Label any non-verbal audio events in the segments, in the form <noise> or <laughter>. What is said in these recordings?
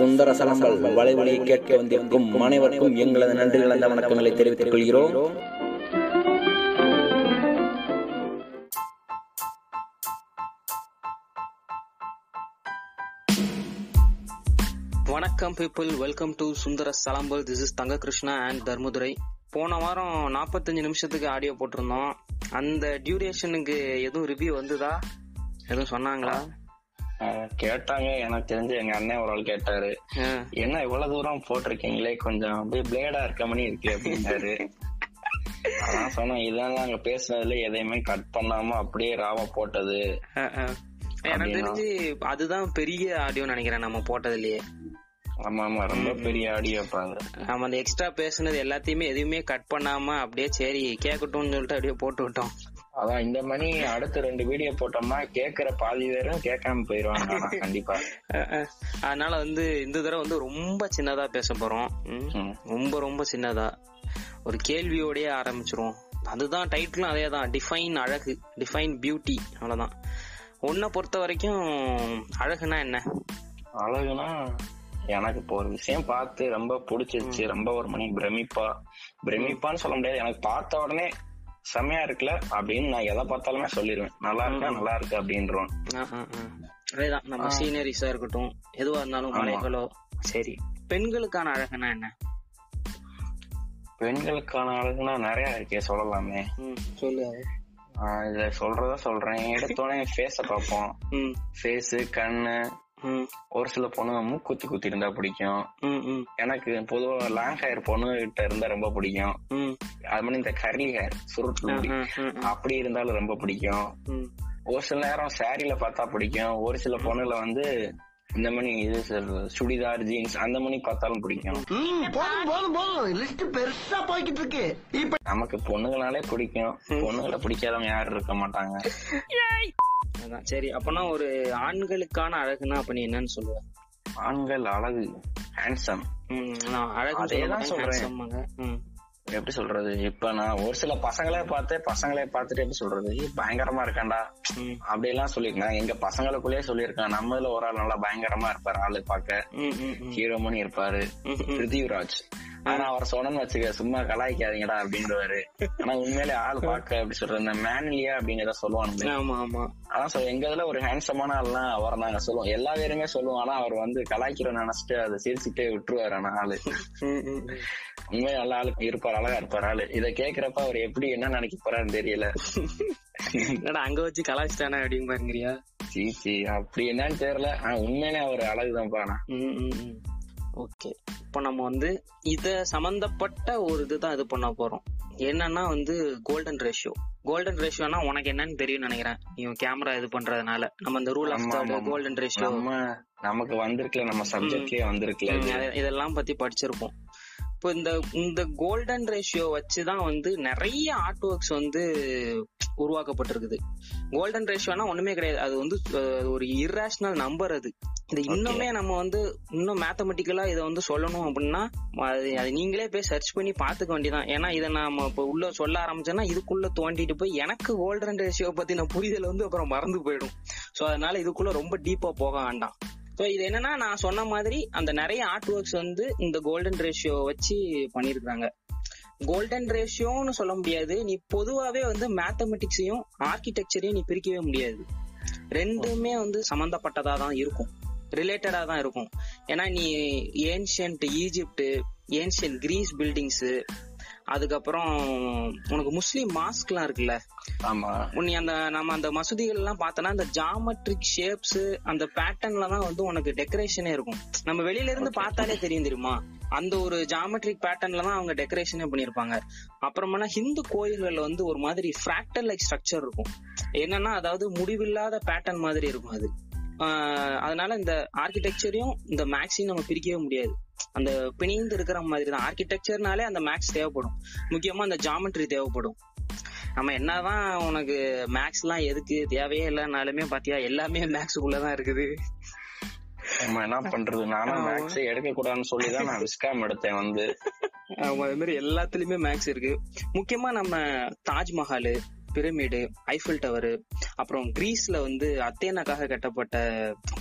சுந்தர சலங்கள் வலைவழியை கேட்க வந்திருக்கும் அனைவருக்கும் எங்களது நன்றி கலந்த வணக்கங்களை தெரிவித்துக் கொள்கிறோம் வணக்கம் people welcome to Sundara Salambal this is Thanga Krishna and Dharmadurai போன வாரம் நாற்பத்தஞ்சு நிமிஷத்துக்கு ஆடியோ போட்டிருந்தோம் அந்த டியூரேஷனுக்கு எதுவும் ரிவ்யூ வந்துதா எதுவும் சொன்னாங்களா கேட்டாங்க. எனக்கு தெரிஞ்சு எங்க அண்ணன் ஒரு ஆள் கேட்டாரு. என்ன இவ்வளவு தூரம் போட்டிருக்கீங்களே? கொஞ்சம் அப்படியே பிளேடா இருக்க மாதிரி இருக்கு அப்படின்னாரு. <laughs> அதான் சொன்னேன். இதான் நாங்க பேசுனதுல எதையுமே கட் பண்ணாம அப்படியே ராவா போட்டது. எனக்கு? தெரிஞ்சு அதுதான் பெரிய ஆடியோ நினைக்கிறேன் நம்ம போட்டதுலயே. ஆமா ஆமா. ரொம்ப பெரிய ஆடியோ பாங்க நம்ம அந்த எக்ஸ்ட்ரா பேசுனது எல்லாத்தையுமே எதுவுமே கட் பண்ணாம அப்படியே சரி கேட்கட்டும்னு சொல்லிட்டு அப்படியே போட்டு விட்டோம் அதான் இந்த மணி அடுத்த ரெண்டு வீடியோ போட்டோம்னா கேக்குற பாதி பேரும் கேட்காம போயிருவாங்க <laughs> கண்டிப்பா. அதனால வந்து இந்த தடவை வந்து ரொம்ப சின்னதா பேச போறோம். ரொம்ப ரொம்ப சின்னதா. ஒரு கேள்வியோடயே ஆரம்பிச்சிருவோம். அதுதான் டைட்டிலும் அதே தான் டிஃபைன் அழகு. டிஃபைன் பியூட்டி அவ்வளவுதான். உன்னை பொறுத்த வரைக்கும் அழகுனா என்ன? அழகுனா எனக்கு இப்போ ஒரு விஷயம் பார்த்து ரொம்ப பிடிச்சிருச்சு. ரொம்ப ஒரு மணி பிரமிப்பா. பிரமிப்பான்னு சொல்ல முடியாது. எனக்கு பார்த்த உடனே செம்மையா இருக்குல்ல அப்படின்னு நான் எதை பார்த்தாலுமே சொல்லிடுவேன் நல்லா இருக்கா? நல்லா இருக்கு? அப்படின்றோம். அதேதான். நம்ம சீனரிஸா இருக்கட்டும் எதுவா இருந்தாலும். மலைகளோ. சரி. பெண்களுக்கான அழகுனா என்ன? பெண்களுக்கான அழகுனா நிறைய இருக்கே சொல்லலாமே. சொல்லு இத சொல்றதா சொல்றேன். எடுத்தோடனே ஃபேஸ பார்ப்போம். ஃபேஸ் கண்ணு ஒரு சில பொண்ணுங்க மூக்குத்தி குத்தி இருந்தா பிடிக்கும். எனக்கு பொதுவா லாங் ஹேர் பொண்ணு கிட்ட இருந்தா ரொம்ப பிடிக்கும். அது மாதிரி இந்த கர்லி ஹேர் சுருட்டு. அப்படி இருந்தாலும் ரொம்ப பிடிக்கும். ஒரு சில நேரம் சாரில பார்த்தா பிடிக்கும். ஒரு சில பொண்ணுல வந்து இந்த மணி இது சுடிதார் ஜீன்ஸ் அந்த மணி பார்த்தாலும் பிடிக்கும். போதும் போதும் போதும். லிஸ்ட் பெருசா போய்கிட்டு இருக்கு. இப்ப நமக்கு பொண்ணுங்கனாலே பிடிக்கும். பொண்ணுங்களை பிடிக்காதவங்க யாரும் இருக்க மாட்டாங்க. அதான். சரி அப்பனா ஒரு ஆண்களுக்கான அழகுனா அப்ப நீ என்னன்னு சொல்லுவ? ஆண்கள் அழகு ஹேண்ட்ஸம் மாட்டேன், சொல்றேன். எப்படி சொல்றது? இப்ப நான் ஒரு சில பசங்களே பார்த்து பசங்களே பார்த்துட்டு எப்படி சொல்றது? "ஏய், பயங்கரமா இருக்கான்டா. ம், அப்படி எல்லாம் சொல்லிருக்கேன் எங்க பசங்களுக்குள்ளேயே சொல்லியிருக்கேன். நம்மதுல ஒரு ஆள் நல்லா பயங்கரமா இருப்பாரு ஆளு பார்க்க. ம், ம், ம், ஹீரோ மணி இருப்பாரு. பிருத்திவிராஜ். ஆனா அவர் சொன்னன்னு வச்சுக்க சும்மா கலாய்க்காதீங்கடா அப்படின்றவாரு. ஆனா உண்மையிலே ஆள் <laughs> பார்க்க அப்படி இந்த மேன்லியா அப்படிங்கிறத சொல்லுவாங்க ஆமா ஆமா. அதான் சொல் எங்க இதுல ஒரு ஹேண்ட்ஸமான ஆள்லாம் அவரை நாங்க சொல்லுவோம். எல்லா பேருமே சொல்லுவோம் ஆனா அவர் வந்து கலாய்க்கிற நினைச்சிட்டு அதை சிரிச்சுட்டே விட்டுருவாரு ஆனா ஆளு. <laughs> உண்மையா நல்ல ஆளு இருப்பார் அழகா இருப்பார் ஆளு. இதை கேக்குறப்ப அவர் எப்படி என்ன நினைக்க போறாருன்னு தெரியல. <laughs> என்னடா அங்க வச்சு கலாச்சிட்டானே அப்படின்னு பாருங்கிறியா சீச்சி அப்படி என்னன்னு தெரியல. ஆனா உண்மையிலே அவர் அழகுதான்ப்பா ஆனா. ஓகே. இப்போ நம்ம வந்து இத சம்பந்தப்பட்ட ஒரு இதுதான் இது பண்ண போறோம். என்னன்னா வந்து கோல்டன் ரேஷியோ கோல்டன் ரேஷியோனா உனக்கு என்னன்னு தெரியும் நினைக்கிறேன். நீ கேமரா இது பண்றதுனால. நம்ம இந்த ரூல் ஆஃப். கோல்டன் ரேஷியோ நமக்கு வந்திருக்கல நம்ம சப்ஜெக்ட்லயே வந்திருக்கல இது. இதெல்லாம் பத்தி படிச்சிருப்போம். இப்போ இந்த இந்த கோல்டன் ரேஷியோ வச்சுதான் வந்து நிறைய ஆர்ட் ஒர்க்ஸ் வந்து உருவாக்கப்பட்டிருக்குது. கோல்டன் ரேஷியோனா ஒண்ணுமே கிடையாது. அது வந்து ஒரு இர்ரேஷனல் நம்பர் அது. இது இன்னுமே நம்ம வந்து இன்னும் மேத்தமெட்டிக்கலா இதை வந்து சொல்லணும் அப்படின்னா அது அது நீங்களே போய் சர்ச் பண்ணி பாத்துக்க வேண்டியதான் ஏன்னா இதை நாம இப்போ உள்ள சொல்ல ஆரம்பிச்சோன்னா இதுக்குள்ள தோண்டிட்டு போய் எனக்கு கோல்டன் ரேஷியோ பத்தின புரிதல் வந்து அப்புறம் மறந்து போயிடும். சோ அதனால இதுக்குள்ள ரொம்ப டீப்பா போக வேண்டாம். ஸோ இது என்னன்னா நான் சொன்ன மாதிரி அந்த நிறைய ஆர்ட் ஒர்க்ஸ் வந்து இந்த கோல்டன் ரேஷியோ வச்சு பண்ணியிருக்காங்க கோல்டன் ரேஷியோன்னு சொல்ல முடியாது. நீ பொதுவாவே வந்து மேத்தமெட்டிக்ஸையும் ஆர்கிடெக்சரையும் நீ பிரிக்கவே முடியாது. ரெண்டுமே வந்து சம்மந்தப்பட்டதாக தான் இருக்கும். ரிலேட்டடா தான் இருக்கும். ஏன்னா நீ ancient Egypt ancient Greece buildings அதுக்கப்புறம் உனக்கு முஸ்லீம் மாஸ்க்லாம் இருக்குல்ல? ஆமா. நீ அந்த நம்ம அந்த மசூதிகள் எல்லாம் பார்த்தனா அந்த ஜாமெட்ரிக் ஷேப்ஸ் அந்த பேட்டர்ன்ல தான் வந்து உனக்கு டெக்கரேஷனே இருக்கும். நம்ம வெளியில இருந்து பார்த்தாலே தெரியும் தெரியுமா? அந்த ஒரு ஜாமெட்ரிக் பேட்டர்ன்ல தான் அவங்க டெக்கரேஷனே பண்ணிருப்பாங்க அப்புறமா ஹிந்து கோயில்கள்ல வந்து ஒரு மாதிரி ஃபிராக்டல் லைக் ஸ்ட்ரக்சர் இருக்கும். என்னன்னா அதாவது முடிவில்லாத பேட்டர்ன் மாதிரி இருக்கும் அது. அதனால இந்த ஆர்கிடெக்சரையும் இந்த மேக்ஸையும் நம்ம பிரிக்கவே முடியாது. அந்த பிணிந்து இருக்கிற மாதிரி தான். ஆர்கிடெக்சர்னாலே அந்த மேக்ஸ் தேவைப்படும். முக்கியமா அந்த ஜாமெட்ரி தேவைப்படும். நம்ம என்னதான் உனக்கு மேக்ஸ் எல்லாம் எதுக்கு தேவையே இல்லைனாலுமே பாத்தியா எல்லாமே மேக்ஸுக்குள்ளதான் இருக்குது. நம்ம என்ன பண்றது? நானும் மேக்ஸ் எடுக்க கூடாதுன்னு சொல்லிதான் நான் விஸ்காம் எடுத்தேன் வந்து. அது மாதிரி எல்லாத்துலயுமே மேக்ஸ் இருக்கு. முக்கியமா நம்ம தாஜ்மஹால் பிரமிடு ஐஃபில் டவர் அப்புறம் கிரீஸ்ல வந்து அத்தேனாக்காக கட்டப்பட்ட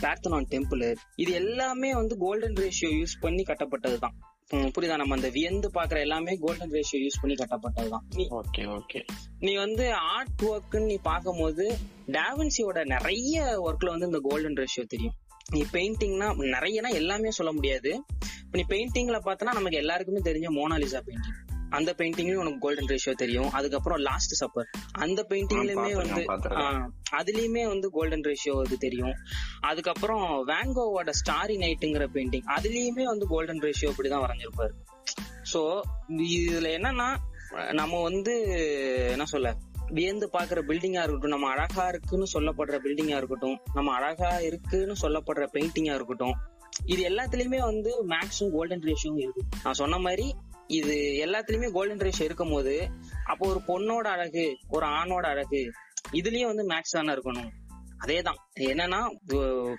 பேர்த்தனான் டெம்பிள் இது எல்லாமே வந்து கோல்டன் ரேஷியோ யூஸ் பண்ணி கட்டப்பட்டதுதான். உம் புரியுதா? நம்ம அந்த வியந்து பாக்குற எல்லாமே கோல்டன் ரேஷியோ யூஸ் பண்ணி கட்டப்பட்டதுதான். Okay okay. நீ வந்து ஆர்ட் ஒர்க்னு நீ பார்க்கும்போது டாவின்சியோட நிறைய ஒர்க்ல வந்து இந்த கோல்டன் ரேஷியோ தெரியும். நீ பெயிண்டிங்னா நிறையனா எல்லாமே சொல்ல முடியாது. நீ பெயிண்டிங்ல பார்த்தனா நமக்கு எல்லாருக்குமே தெரிஞ்ச மோனாலிசா பெயிண்டிங் அந்த பெயிண்டிங்லயும் உனக்கு கோல்டன் ரேஷியோ தெரியும். அதுக்கப்புறம் லாஸ்ட் சப்பர் அந்த பெயிண்டிங்லயுமே வந்து அதுலயுமே வந்து கோல்டன் ரேஷியோ இது தெரியும். அதுக்கப்புறம் வேன்கோவோட ஸ்டாரி நைட்டுங்கிற பெயிண்டிங் அதுலயுமே வந்து கோல்டன் ரேஷியோ இப்படிதான் வரைஞ்சிருப்பாரு. சோ இதுல என்னன்னா நம்ம வந்து என்ன சொல்ல வியந்து பாக்குற பில்டிங்கா இருக்கட்டும் நம்ம அழகா இருக்குன்னு சொல்லப்படுற பில்டிங்கா இருக்கட்டும் நம்ம அழகா இருக்குன்னு சொல்லப்படுற பெயிண்டிங்கா இருக்கட்டும் இது எல்லாத்துலயுமே வந்து மேக்ஸும் கோல்டன் ரேஷியோவும் இருக்கு. நான் சொன்ன மாதிரி இது எல்லாத்துலயுமே கோல்டன் ரேஷ் இருக்கும் போது அப்போ ஒரு பொண்ணோட அழகு ஒரு ஆணோட அழகு இதுலயும் வந்து மேக்ஸ் தானே இருக்கணும். அதேதான். என்னன்னா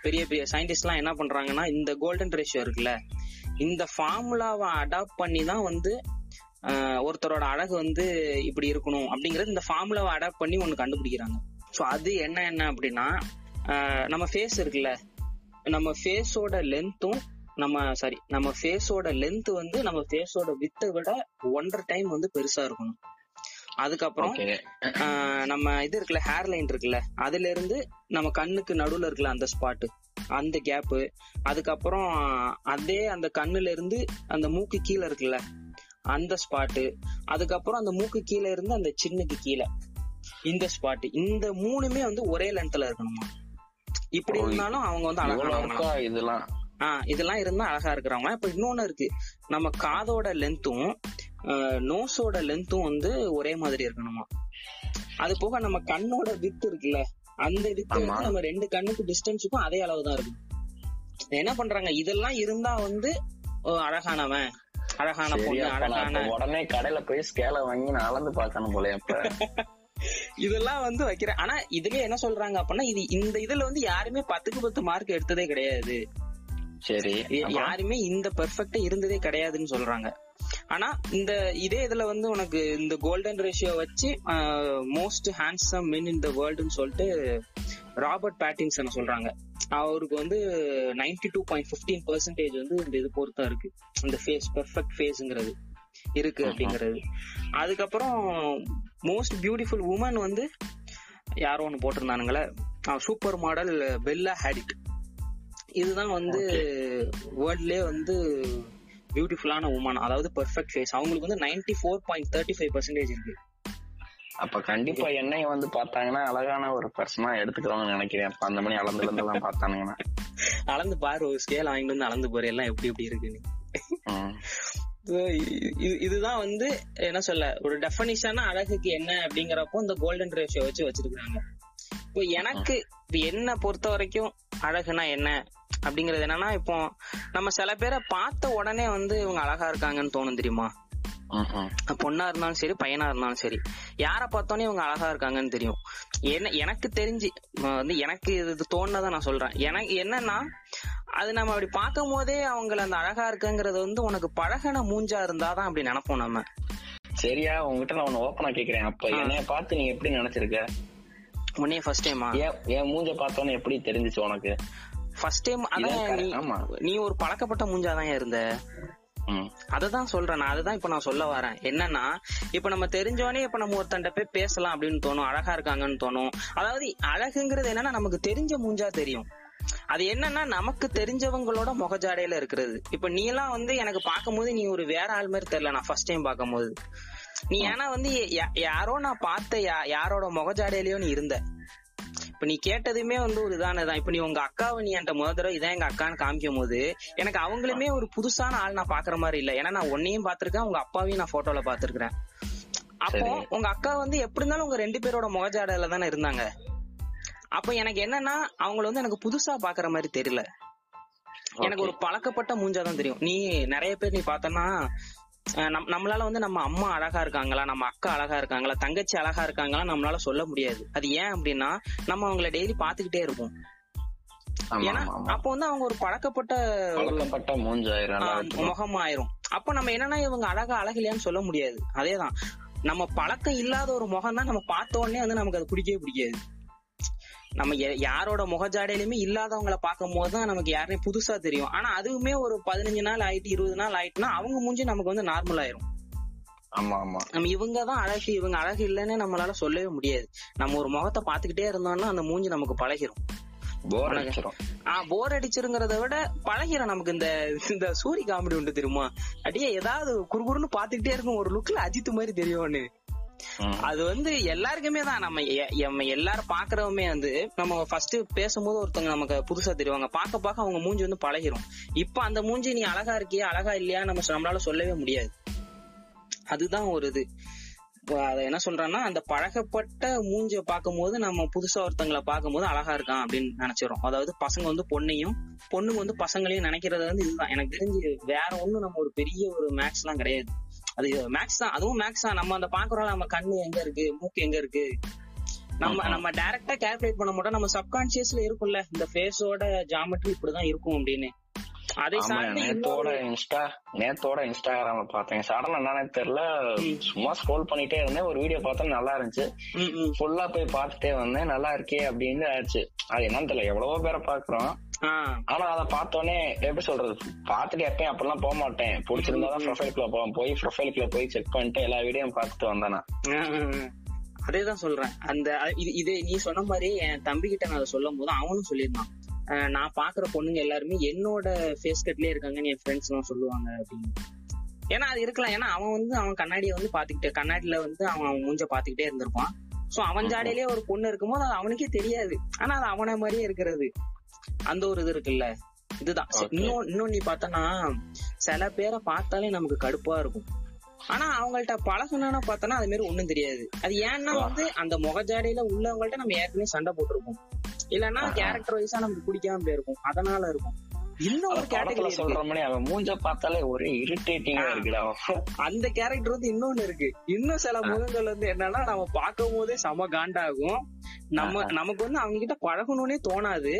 பெரிய பெரிய சயின்டிஸ்ட் எல்லாம் என்ன பண்றாங்கன்னா இந்த கோல்டன் ரேஷியோ இருக்குல்ல இந்த ஃபார்முலாவை அடாப்ட் பண்ணி தான் வந்து ஒருத்தரோட அழகு வந்து இப்படி இருக்கணும் அப்படிங்கறது இந்த ஃபார்முலாவை அடாப்ட் பண்ணி ஒண்ணு கண்டுபிடிக்கிறாங்க. ஸோ அது என்ன என்ன அப்படின்னா நம்ம ஃபேஸ் இருக்குல்ல நம்ம ஃபேஸோட லென்த்தும் நம்ம சாரி நம்ம ஃபேஸோட லென்த் வந்து நம்ம ஃபேஸோட வித்தை விட ஒன்றரை டைம் வந்து பெருசா இருக்கணும். அதுக்கப்புறம் நம்ம இது இருக்குல்ல ஹேர் லைன் இருக்குல்ல அதுல இருந்து நம்ம கண்ணுக்கு நடுவுல இருக்குல்ல அந்த ஸ்பாட் அந்த கேப் அதுக்கப்புறம் அதே அந்த கண்ணுல இருந்து அந்த மூக்கு கீழே இருக்குல்ல அந்த ஸ்பாட் அதுக்கப்புறம் அந்த மூக்கு கீழே இருந்து அந்த சின்னுக்கு கீழே இந்த ஸ்பாட் இந்த மூணுமே வந்து ஒரே லென்த்ல இருக்கணுமா? இப்படி இருந்தாலும் அவங்க வந்து இருக்கா இதெல்லாம் ஆஹ் இதெல்லாம் இருந்தா அழகா இருக்கிறவங்க. இப்ப இன்னொன்னு இருக்கு. நம்ம காதோட லென்த்தும் நோஸோட லென்த்தும் வந்து ஒரே மாதிரி இருக்கணுமா? அது போக நம்ம கண்ணோட வித்து இருக்குல்ல அந்த வித்து. வந்து நம்ம ரெண்டு கண்ணுக்கு டிஸ்டன்ஸுக்கும் அதே அளவு தான் இருக்கும். என்ன பண்றாங்க? இதெல்லாம் இருந்தா வந்து அழகானவன் அழகான பொண்ணு அழகான உடனே கடையில போய் ஸ்கேல வாங்கி நான் அளந்து பார்க்கணும் போல அப்ப. <laughs> இதெல்லாம் வந்து வைக்கிறேன். ஆனா இதுலயே என்ன சொல்றாங்க அப்படின்னா இது இந்த இதுல வந்து யாருமே பத்துக்கு பத்து மார்க் எடுத்ததே கிடையாது. சரி? யாருமே இந்த பெர்ஃபெக்டா இருந்ததே கிடையாதுன்னு சொல்றாங்க. ஆனா இந்த இதே இதுல வந்து உனக்கு இந்த கோல்டன் ரேஷியோ வச்சு most handsome men in the வேர்ல்டுன்னு சொல்லிட்டு ராபர்ட் பேட்டின்சன் சொல்றாங்க. அவருக்கு வந்து ninety two point fifteen percentage வந்து இந்த இது பொறுத்தா இருக்கு. இந்த ஃபேஸ் பெர்ஃபெக்ட் ஃபேஸ்ங்கிறது இருக்கு அப்படிங்கிறது. அதுக்கப்புறம் மோஸ்ட் பியூட்டிஃபுல் உமன் வந்து யாரோ ஒன்னு போட்டிருந்தானுங்களே. சூப்பர் மாடல் பெல்லா ஹேடிட் இதுதான் வந்து வேர்ல்ட்லயே வந்து பியூட்டிஃபுல்லான உமன் அதாவது பெர்ஃபெக்ட் ஃபேஸ் அவங்களுக்கு வந்து ninety four point thirty five percentage இருக்கு. அப்ப கண்டிப்பா என்னை வந்து பார்த்தாங்கன்னா அழகான ஒரு பர்சனா எடுத்துக்கிறோம்னு நினைக்கிறேன். அப்ப அந்த மணி அளந்து எல்லாம் பார்த்தானுங்கன்னா. <laughs> அளந்து பாரு ஒரு ஸ்கேல் வாங்கிட்டு வந்து அளந்து பாரு எல்லாம் எப்படி எப்படி இருக்குன்னு. இதுதான் வந்து என்ன சொல்ல ஒரு டெஃபனிஷனா அழகுக்கு என்ன அப்படிங்கறப்போ இந்த கோல்டன் ரேஷியோ வச்சு வச்சிருக்காங்க இப்போ எனக்கு என்ன பொறுத்த வரைக்கும் அழகுனா என்ன? அப்படிங்கறது என்னன்னா இப்போ நம்ம சில பேரை பார்த்த உடனே வந்து இவங்க அழகா இருக்காங்கன்னு தோணும் தெரியுமா. பொண்ணா இருந்தாலும் சரி பையனா இருந்தாலும் சரி யார பார்த்தோன்னே இவங்க அழகா இருக்காங்கன்னு தெரியும். என்ன எனக்கு தெரிஞ்சு வந்து எனக்கு இது தோணுனதை நான் சொல்றேன். எனக்கு என்னன்னா அது நம்ம அப்படி பார்க்கும் போதே அவங்கள அந்த அழகா இருக்குங்கிறது வந்து உனக்கு பழகின மூஞ்சா இருந்தாதான் அப்படி நினைப்போம் நம்ம. சரியா உங்ககிட்ட நான் ஒண்ணு ஓப்பனா கேக்குறேன். அப்ப. என்னைய பார்த்து நீ எப்படி நினைச்சிருக்க? உன்னே ஃபர்ஸ்ட் டைமா ஏன் என் மூஞ்ச பார்த்தோன்னு எப்படி தெரிஞ்சுச்சு உனக்கு? ஃபர்ஸ்ட் டைம் அதான். நீ ஒரு பழக்கப்பட்ட மூஞ்சாதான் இருந்த. அததான் சொல்றேன் நான். அதுதான் இப்ப நான் சொல்ல வரேன். என்னன்னா இப்ப நம்ம தெரிஞ்சவனே இப்ப நம்ம ஒருத்தன்ட்ட போய் பேசலாம் அப்படின்னு தோணும். அழகா இருக்காங்கன்னு தோணும். அதாவது அழகுங்கிறது என்னன்னா நமக்கு தெரிஞ்ச மூஞ்சா தெரியும். அது என்னன்னா நமக்கு தெரிஞ்சவங்களோட முகஜாடையில இருக்கிறது. இப்ப நீ எல்லாம் வந்து எனக்கு பார்க்கும்போது நீ ஒரு வேற ஆள் மாதிரி தெரியல நான் ஃபர்ஸ்ட் டைம் பார்க்கும்போது. நீ ஏன்னா வந்து யாரோ நான் பார்த்த யாரோட முகஜாடையிலயோ நீ இருந்த. இப்ப நீ கேட்டதுமே வந்து ஒரு இதானதான். இப்ப நீ உங்க அக்காவை நீ என்கிட்ட முத தடவை இதான் எங்க அக்கான்னு காமிக்கும் போது எனக்கு அவங்களுமே ஒரு புதுசான ஆள் நான் பாக்குற மாதிரி இல்ல. ஏன்னா நான் உன்னையும் பாத்திருக்கேன் உங்க அப்பாவையும் நான் போட்டோல பாத்திருக்கிறேன். அப்போ. உங்க அக்கா வந்து எப்படி இருந்தாலும் உங்க ரெண்டு பேரோட முகஜாடையில தானே இருந்தாங்க. அப்போ எனக்கு என்னன்னா அவங்கள வந்து எனக்கு புதுசா பாக்குற மாதிரி தெரியல. எனக்கு ஒரு பழக்கப்பட்ட மூஞ்சாதான் தெரியும். நீ நிறைய பேர் நீ பார்த்தனா நம்மளால வந்து நம்ம அம்மா அழகா இருக்காங்களா நம்ம அக்கா அழகா இருக்காங்களா தங்கச்சி அழகா இருக்காங்களா நம்மளால சொல்ல முடியாது. அது ஏன் அப்படின்னா நம்ம அவங்கள டெய்லி பாத்துக்கிட்டே இருப்போம். ஏன்னா. அப்போ வந்து அவங்க ஒரு பழக்கப்பட்ட பழக்கப்பட்ட மூஞ்சாயிரம் முகம் ஆயிரும் அப்ப நம்ம என்னன்னா இவங்க அழகா அழகில்லையான்னு சொல்ல முடியாது. அதேதான். நம்ம பழக்கம் இல்லாத ஒரு முகம் தான் நம்ம பார்த்த உடனே வந்து நமக்கு அது பிடிக்கவே பிடிக்காது. நம்ம யாரோட முகஜாடையிலுமே இல்லாதவங்கள பார்க்கும் போது தான் நமக்கு யாருனே புதுசா தெரியும். ஆனா அதுவுமே ஒரு பதினஞ்சு நாள் ஆயிட்டு இருபது நாள் ஆயிட்டுனா அவங்க மூஞ்சி நமக்கு வந்து நார்மல் ஆயிரும். ஆமா ஆமா. நம்ம இவங்க தான் அழகு இவங்க அழகு இல்லைன்னு நம்மளால சொல்லவே முடியாது. நம்ம ஒரு முகத்தை பாத்துக்கிட்டே இருந்தோம்னா அந்த மூஞ்சி நமக்கு பழகிரும். போர் அடிச்சிரும். ஆஹ் போர் அடிச்சிருங்கிறத விட பழகிரும் நமக்கு இந்த இந்த சூரி காமெடி உண்டு தெரியுமா? அப்படியே ஏதாவது குறுகுறுன்னு பாத்துக்கிட்டே இருக்கும் ஒரு லுக்ல அஜித் மாதிரி தெரியும்னு. அது வந்து எல்லாருக்குமே தான். நம்ம நம்ம எல்லாரும் பாக்குறவமே வந்து நம்ம ஃபர்ஸ்ட் பேசும்போது ஒருத்தவங்க நமக்கு புதுசா தெரிவாங்க. பார்க்க பார்க்க அவங்க மூஞ்சி வந்து பழகிரும். இப்ப அந்த மூஞ்சி நீ அழகா இருக்கியா அழகா இல்லையா நம்ம நம்மளால சொல்லவே முடியாது. அதுதான் ஒரு இது. அத என்ன சொல்றேன்னா அந்த பழகப்பட்ட மூஞ்சிய பார்க்கும்போது நம்ம புதுசா ஒருத்தங்களை பார்க்கும்போது அழகா இருக்கான் அப்படின்னு நினைச்சிடும் அதாவது பசங்க வந்து பொண்ணையும் பொண்ணுங்க வந்து பசங்களையும் நினைக்கிறது வந்து இதுதான். எனக்கு தெரிஞ்சு வேற ஒண்ணும் நம்ம ஒரு பெரிய ஒரு மேக்ஸ் எல்லாம் கிடையாது. அது மேக்ஸ் தான். அதுவும் மேக்ஸ் தான். நம்ம அந்த பாக்குறோம் நம்ம கண்ணு எங்க இருக்கு மூக்கு எங்க இருக்கு? நம்ம. நம்ம டைரக்டா கால்குலேட் பண்ண மாட்டோம் நம்ம சப்கான்சியஸ்ல இருக்கும்ல. இந்த ஃபேஸோட ஜாமெட்ரி இப்படிதான் இருக்கும் அப்படின்னு. அதை சார்ந்து நேத்தோட இன்ஸ்டா நேத்தோட இன்ஸ்டாகிராம பார்த்தேன். சடனா என்னன்னு தெரியல. சும்மா ஸ்க்ரோல் பண்ணிட்டே இருந்தேன். ஒரு வீடியோ பார்த்தா நல்லா இருந்துச்சு. ஃபுல்லா போய் பார்த்துட்டே வந்தேன். நல்லா இருக்கே அப்படின்னு ஆச்சு அது என்னன்னு தெரியல. எவ்வளவோ பேரை பாக்குறோம் ஆனா அதை பார்த்தோன்னே எப்படி சொல்றது? பார்த்துட்டு எப்பயும் அப்படிலாம் போக மாட்டேன். பிடிச்சிருந்தாதான் ப்ரொஃபைலுக்குள்ள போவேன். போய் ப்ரொஃபைலுக்குள்ள போய் செக் பண்ணிட்டு எல்லா வீடியோவும் பார்த்துட்டு வந்தேன். அதேதான் சொல்றேன். அந்த இது இது நீ சொன்ன மாதிரி என் தம்பி கிட்ட நான் சொல்லும் போது அவனும் சொல்லியிருந்தான். நான் பாக்குற பொண்ணுங்க எல்லாருமே என்னோட ஃபேஸ் கட்லயே இருக்காங்கன்னு என் ஃப்ரெண்ட்ஸ் எல்லாம் சொல்லுவாங்க அப்படின்னு. ஏன்னா அது இருக்கலாம். ஏன்னா அவன் வந்து அவன் கண்ணாடியை வந்து பாத்துக்கிட்டு கண்ணாடியில வந்து அவன் அவன் மூஞ்ச பாத்துக்கிட்டே இருந்திருப்பான். சோ அவன் ஜாடையிலேயே ஒரு பொண்ணு இருக்கும்போது அது அவனுக்கே தெரியாது. ஆனா அது அவன மாதிரியே இருக்கிறது. அந்த ஒரு இது இருக்குல்ல. இதுதான். இன்னும் இன்னும் நீ பார்த்தனா சில பேரை பார்த்தாலே நமக்கு கடுப்பா இருக்கும். ஆனா அவங்கள்ட்ட பழகுனா பார்த்தனா அது மாதிரி ஒண்ணும் தெரியாது. அது ஏன்னா வந்து அந்த முகஜாடையில உள்ளவங்கள்ட்ட நம்ம ஏற்கனவே சண்டை போட்டிருப்போம் இல்லன்னா. கேரக்டர் வைஸா நமக்கு பிடிக்காம போயிருக்கும் அதனால இருக்கும். படத்துல கேட்டகரி சொல்ற மாதிரி அவன் மூஞ்ச பார்த்தாலே ஒரே இரிட்டேட்டிங்கா. இருக்குடா அந்த கேரக்டர் வந்து இன்னொன்னு இருக்கு. இன்னும் சில முகங்கள் வந்து என்னன்னா நம்ம பார்க்கும் போதே செம காண்டாகும். நம்ம நமக்கு வந்து அவங்க கிட்ட பழகணும்னே தோணாது.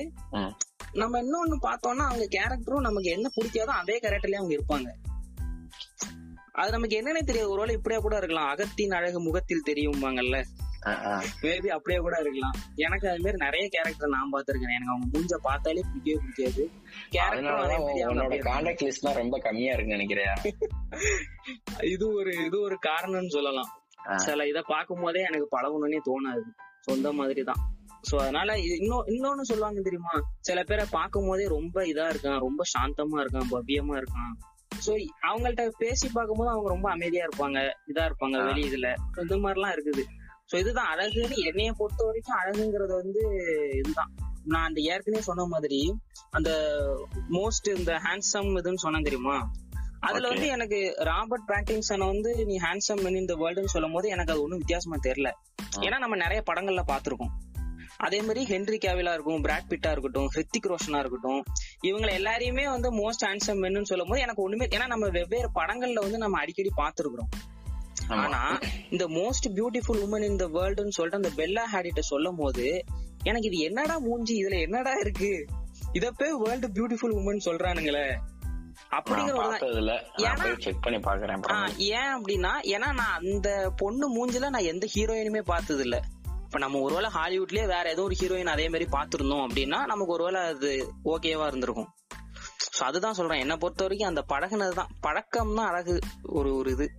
நம்ம இன்னொன்னு பார்த்தோம்னா அவங்க கேரக்டரும் நமக்கு என்ன பிடிக்காதோ அதே கேரக்டர்லயே அவங்க இருப்பாங்க. அது நமக்கு என்னன்னே தெரியாது. ஒருவேளை இப்படியே கூட இருக்கலாம். அகத்தின் அழகு முகத்தில் தெரியும்பாங்கல்ல. மேபி அப்படியே கூட இருக்கலாம். எனக்கு அது மாதிரி நிறைய கேரக்டர் நான் பார்த்திருக்கேன். எனக்கு அவங்க மூஞ்ச பார்த்தாலே பிடிக்கவே பிடிக்காது. மாதிரி உன்னோட. கான்டாக்ட் லிஸ்ட் தான் ரொம்ப கம்மியா இருக்குன்னு நினைக்கிறியா? இது ஒரு இது ஒரு காரணம்னு சொல்லலாம். சில இத பார்க்கும் போதே எனக்கு பழகணும்னே தோணாது. சொந்த மாதிரி தான். சோ அதனால இன்னும் இன்னொன்னு சொல்லுவாங்க தெரியுமா? சில பேரை பார்க்கும் போதே ரொம்ப இதா இருக்கான் ரொம்ப சாந்தமா இருக்கான் பவ்யமா இருக்கான். சோ அவங்கள்ட்ட பேசி பார்க்கும்போது அவங்க ரொம்ப அமைதியா இருப்பாங்க இதா இருப்பாங்க ஆ. வெளி இதுல. இந்த மாதிரிலாம் இருக்குது. சோ இதுதான் அழகுன்னு என்னைய பொறுத்த வரைக்கும் அழகுங்கிறது வந்து இதுதான். நான் அந்த ஏற்கனவே சொன்ன மாதிரி அந்த மோஸ்ட் இந்த ஹேண்ட்ஸம் இதுன்னு சொன்னேன் தெரியுமா? அதுல. வந்து எனக்கு ராபர்ட் பேட்டிங்சன் வந்து நீ ஹேண்ட்ஸம் இன் இந்த வேர்ல்டுன்னு சொல்லும் போது எனக்கு அது ஒண்ணும் வித்தியாசமா தெரியல. ஏன்னா நம்ம நிறைய படங்கள்ல பாத்திருக்கோம் அதே மாதிரி ஹென்ரி கேவிலா இருக்கும் பிராட் பிட்டா இருக்கட்டும் ஹிருத்திக் ரோஷனா இருக்கட்டும் இவங்க எல்லாரையுமே வந்து மோஸ்ட் ஹேண்ட்ஸம் மென்னு சொல்லும் போது எனக்கு ஒண்ணுமே ஏன்னா நம்ம வெவ்வேறு படங்கள்ல வந்து நம்ம அடிக்கடி பாத்துருக்கிறோம். ஆனா இந்த most beautiful women in the வேர்ல்டுன்னு சொல்லிட்டு அந்த பெல்லா ஹேடிட்ட சொல்லும் போது எனக்கு இது என்னடா மூஞ்சி இதுல என்னடா இருக்கு? இத போய் வேர்ல்டு பியூட்டிஃபுல் உமன் சொல்றானுங்களே. அப்படிங்கிற ஏன் அப்படின்னா ஏன்னா நான் அந்த பொண்ணு மூஞ்சில நான் எந்த ஹீரோயினுமே பார்த்தது இல்ல இப்ப நம்ம ஒருவேளை ஹாலிவுட்லயே வேற ஏதோ ஒரு ஹீரோயின் அதே மாதிரி பாத்துருந்தோம் அப்படின்னா நமக்கு ஒருவேளை அது ஓகேவா இருந்திருக்கும். சோ அதுதான் சொல்றேன். என்ன பொறுத்த வரைக்கும் அந்த பழகுனதுதான். பழக்கம் தான் அழகு. ஒரு ஒரு இது.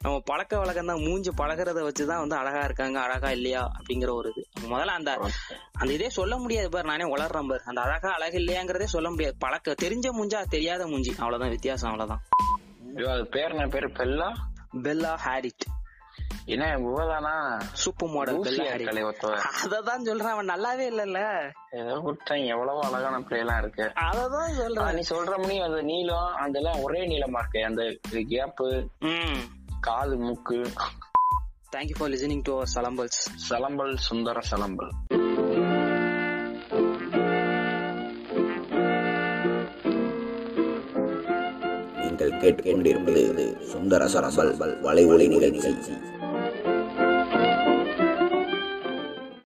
நம்ம பழக்க வழக்கம் தான் மூஞ்சி பழகுறத வச்சுதான் வந்து அழகா இருக்காங்க. அழகா இல்லையா? அப்படிங்கிற ஒரு இது. முதல்ல அந்த அந்த இதே சொல்ல முடியாது பாரு. நானே வளர்றேன் பாரு. அந்த அழகா அழகு இல்லையாங்கிறதே சொல்ல முடியாது. பழக்க தெரிஞ்ச மூஞ்சா தெரியாத மூஞ்சி. அவ்வளவுதான். வித்தியாசம் அவ்வளவுதான். பேர் என்ன? பேரு பெல்லா? Bella horrid. என்ன இவ்வளவுதானா சூப்பர் மாடல் அததான் சொல்றேன் அவன் நல்லாவே இல்லல்ல. ஏதோ விட்டேன் எவ்வளவோ அழகான பிளே எல்லாம் இருக்கு. அததான் சொல்றேன். நீ சொல்ற மணி அது நீளம் அதெல்லாம் ஒரே நீளமா இருக்கு. அந்த கேப்பு ம். காது மூக்கு. Thank you for listening to our சலம்பல்ஸ் சலம்பல் சுந்தர சலம்பல். நீங்கள் கேட்டுக்கொண்டிருப்பது சுந்தர சரசல் வலை ஒளி நிகழ்ச்சி.